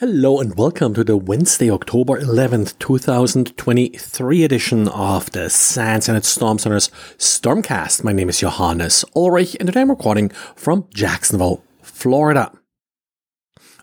Hello and welcome to the Wednesday, October 11th, 2023 edition of the SANS and Storm Center's Stormcast. My name is Johannes Ulrich and today I'm recording from Jacksonville, Florida.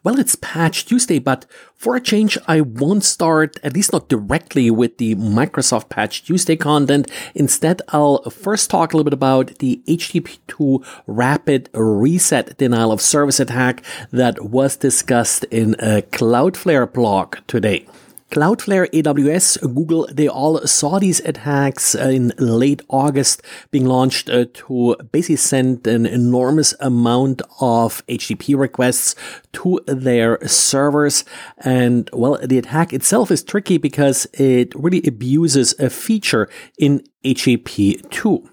Well, it's Patch Tuesday, but for a change, I won't start, at least not directly, with the Microsoft Patch Tuesday content. Instead, I'll first talk a little bit about the HTTP2 rapid reset denial of service attack that was discussed in a Cloudflare blog today. Cloudflare, AWS, Google, they all saw these attacks in late August being launched uh, to basically send an enormous amount of HTTP requests to their servers. And well, the attack itself is tricky because it really abuses a feature in HTTP 2.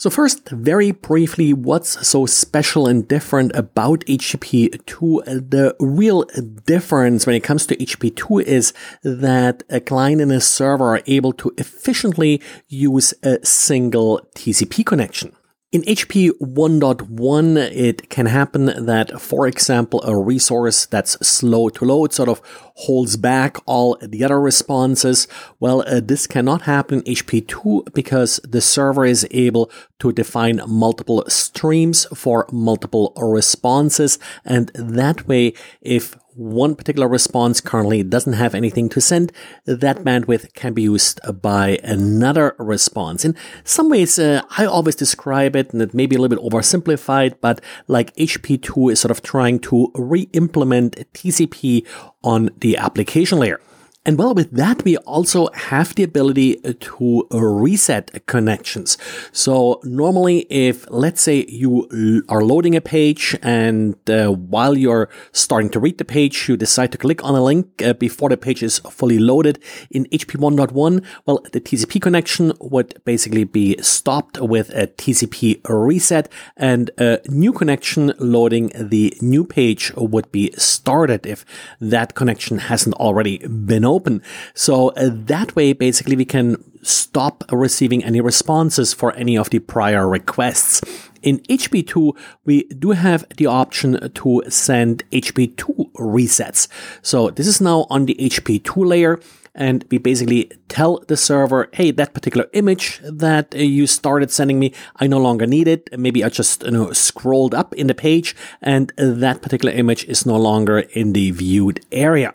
So first, very briefly, what's so special and different about HTTP 2? The real difference when it comes to HTTP 2 is that a client and a server are able to efficiently use a single TCP connection. In HTTP 1.1, it can happen that, for example, a resource that's slow to load sort of holds back all the other responses. Well, uh, this cannot happen in HTTP 2 because the server is able to define multiple streams for multiple responses. And that way, if one particular response currently doesn't have anything to send, that bandwidth can be used by another response. In some ways, uh, I always describe it, and it may be a little bit oversimplified, but like HTTP2 is sort of trying to re-implement TCP on the application layer. And well, with that, we also have the ability to reset connections. So normally, if let's say you are loading a page and uh, while you're starting to read the page, you decide to click on a link uh, before the page is fully loaded in HTTP 1.1, well, the TCP connection would basically be stopped with a TCP reset and a new connection loading the new page would be started if that connection hasn't already been opened open. So uh, that way, basically, we can stop receiving any responses for any of the prior requests. In HTTP2, we do have the option to send HTTP2 resets. So this is now on the HTTP2 layer and we basically tell the server, hey, that particular image that you started sending me, I no longer need it. Maybe I just you know scrolled up in the page and that particular image is no longer in the viewed area.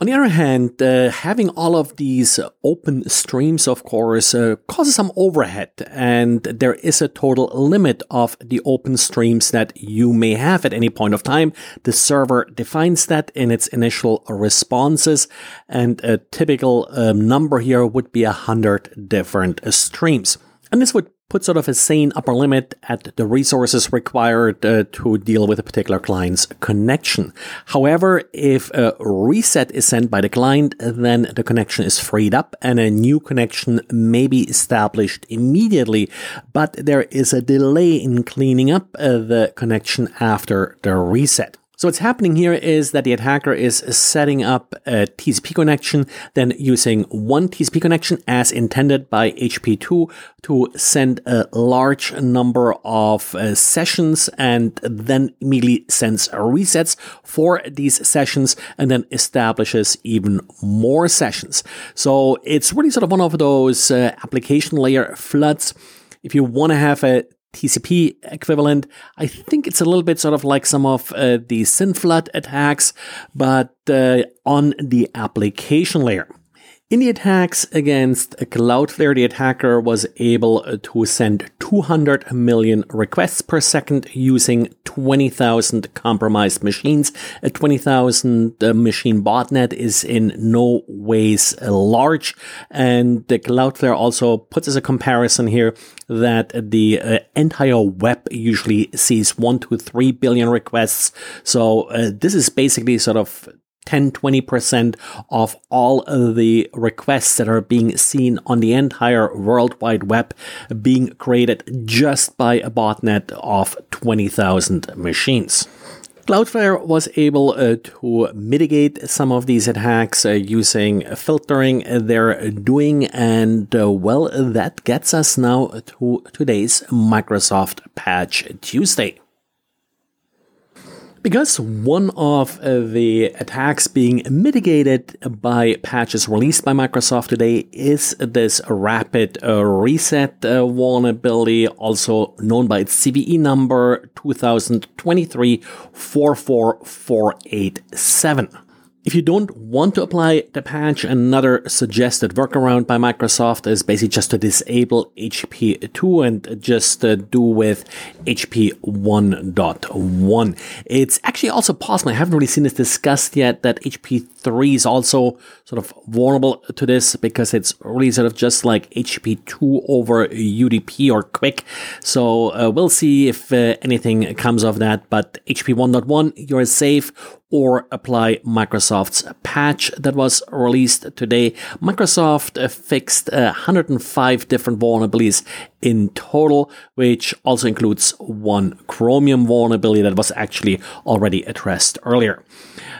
On the other hand, uh, having all of these open streams, of course, uh, causes some overhead, and there is a total limit of the open streams that you may have at any point of time. The server defines that in its initial responses, and a typical um, number here would be a hundred different streams. And this would put sort of a sane upper limit at the resources required uh, to deal with a particular client's connection. However, if a reset is sent by the client, then the connection is freed up and a new connection may be established immediately, but there is a delay in cleaning up uh, the connection after the reset. So what's happening here is that the attacker is setting up a TCP connection, then using one TCP connection as intended by HTTP2 to send a large number of uh, sessions and then immediately sends resets for these sessions and then establishes even more sessions. So it's really sort of one of those uh, application layer floods. If you want to have a TCP equivalent. I think it's a little bit sort of like some of uh, the SYNFLOOD attacks, but uh, on the application layer. In the attacks against Cloudflare, the attacker was able to send 200 million requests per second using 20,000 compromised machines. A 20,000 uh, machine botnet is in no ways large. And the Cloudflare also puts as a comparison here that the uh, entire web usually sees one to three billion requests. So uh, this is basically sort of 10 20% of all of the requests that are being seen on the entire World Wide Web being created just by a botnet of 20,000 machines. Cloudflare was able uh, to mitigate some of these attacks uh, using filtering they're doing, and uh, well, that gets us now to today's Microsoft Patch Tuesday. Because one of uh, the attacks being mitigated by patches released by Microsoft today is this rapid uh, reset uh, vulnerability, also known by its CVE number 2023 44487. If you don't want to apply the patch, another suggested workaround by Microsoft is basically just to disable HTTP 2 and just uh, do with HTTP 1.1. It's actually also possible, I haven't really seen this discussed yet, that HTTP 3 is also sort of vulnerable to this because it's really sort of just like HTTP 2 over UDP or QUIC. So uh, we'll see if uh, anything comes of that, but HTTP 1.1, you're safe or apply Microsoft's patch that was released today. Microsoft uh, fixed uh, 105 different vulnerabilities in total, which also includes one Chromium vulnerability that was actually already addressed earlier.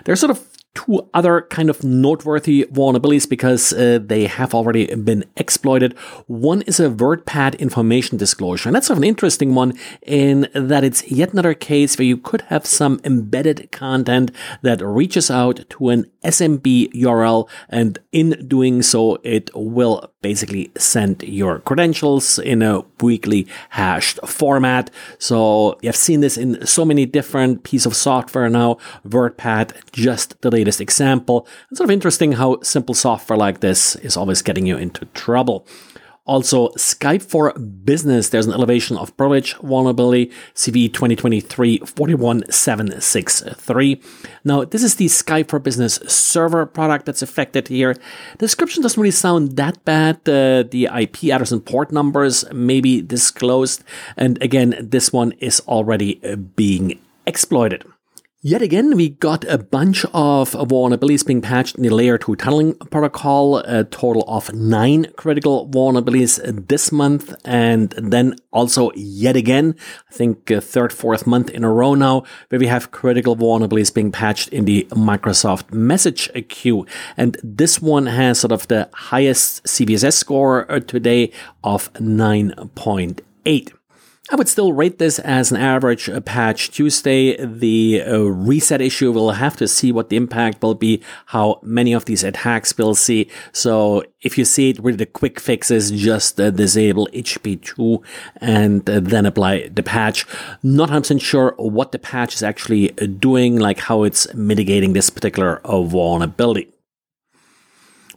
There's sort of two other kind of noteworthy vulnerabilities because uh, they have already been exploited. One is a WordPad information disclosure, and that's sort of an interesting one in that it's yet another case where you could have some embedded content that reaches out to an SMB URL, and in doing so, it will basically send your credentials in a weakly hashed format. So you've seen this in so many different pieces of software now. WordPad, just the latest example. It's sort of interesting how simple software like this is always getting you into trouble. Also, Skype for Business, there's an elevation of privilege vulnerability, CVE 2023 41763. Now, this is the Skype for Business server product that's affected here. The description doesn't really sound that bad. Uh, the IP address and port numbers may be disclosed. And again, this one is already uh, being exploited. Yet again, we got a bunch of vulnerabilities being patched in the layer 2 tunneling protocol, a total of nine critical vulnerabilities this month. And then also yet again, I think uh, third, fourth month in a row now, where we have critical vulnerabilities being patched in the Microsoft message queue. And this one has sort of the highest CVSS score uh, today of 9.8. I would still rate this as an average patch Tuesday. The uh, reset issue—we'll have to see what the impact will be, how many of these attacks we'll see. So if you see it, with the quick fixes, just uh, disable HTTP2 and uh, then apply the patch. Not 100% sure what the patch is actually doing, like how it's mitigating this particular uh, vulnerability.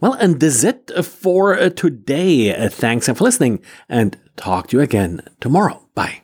Well, and this is it for uh, today. Uh, thanks for listening and talk to you again tomorrow. Bye.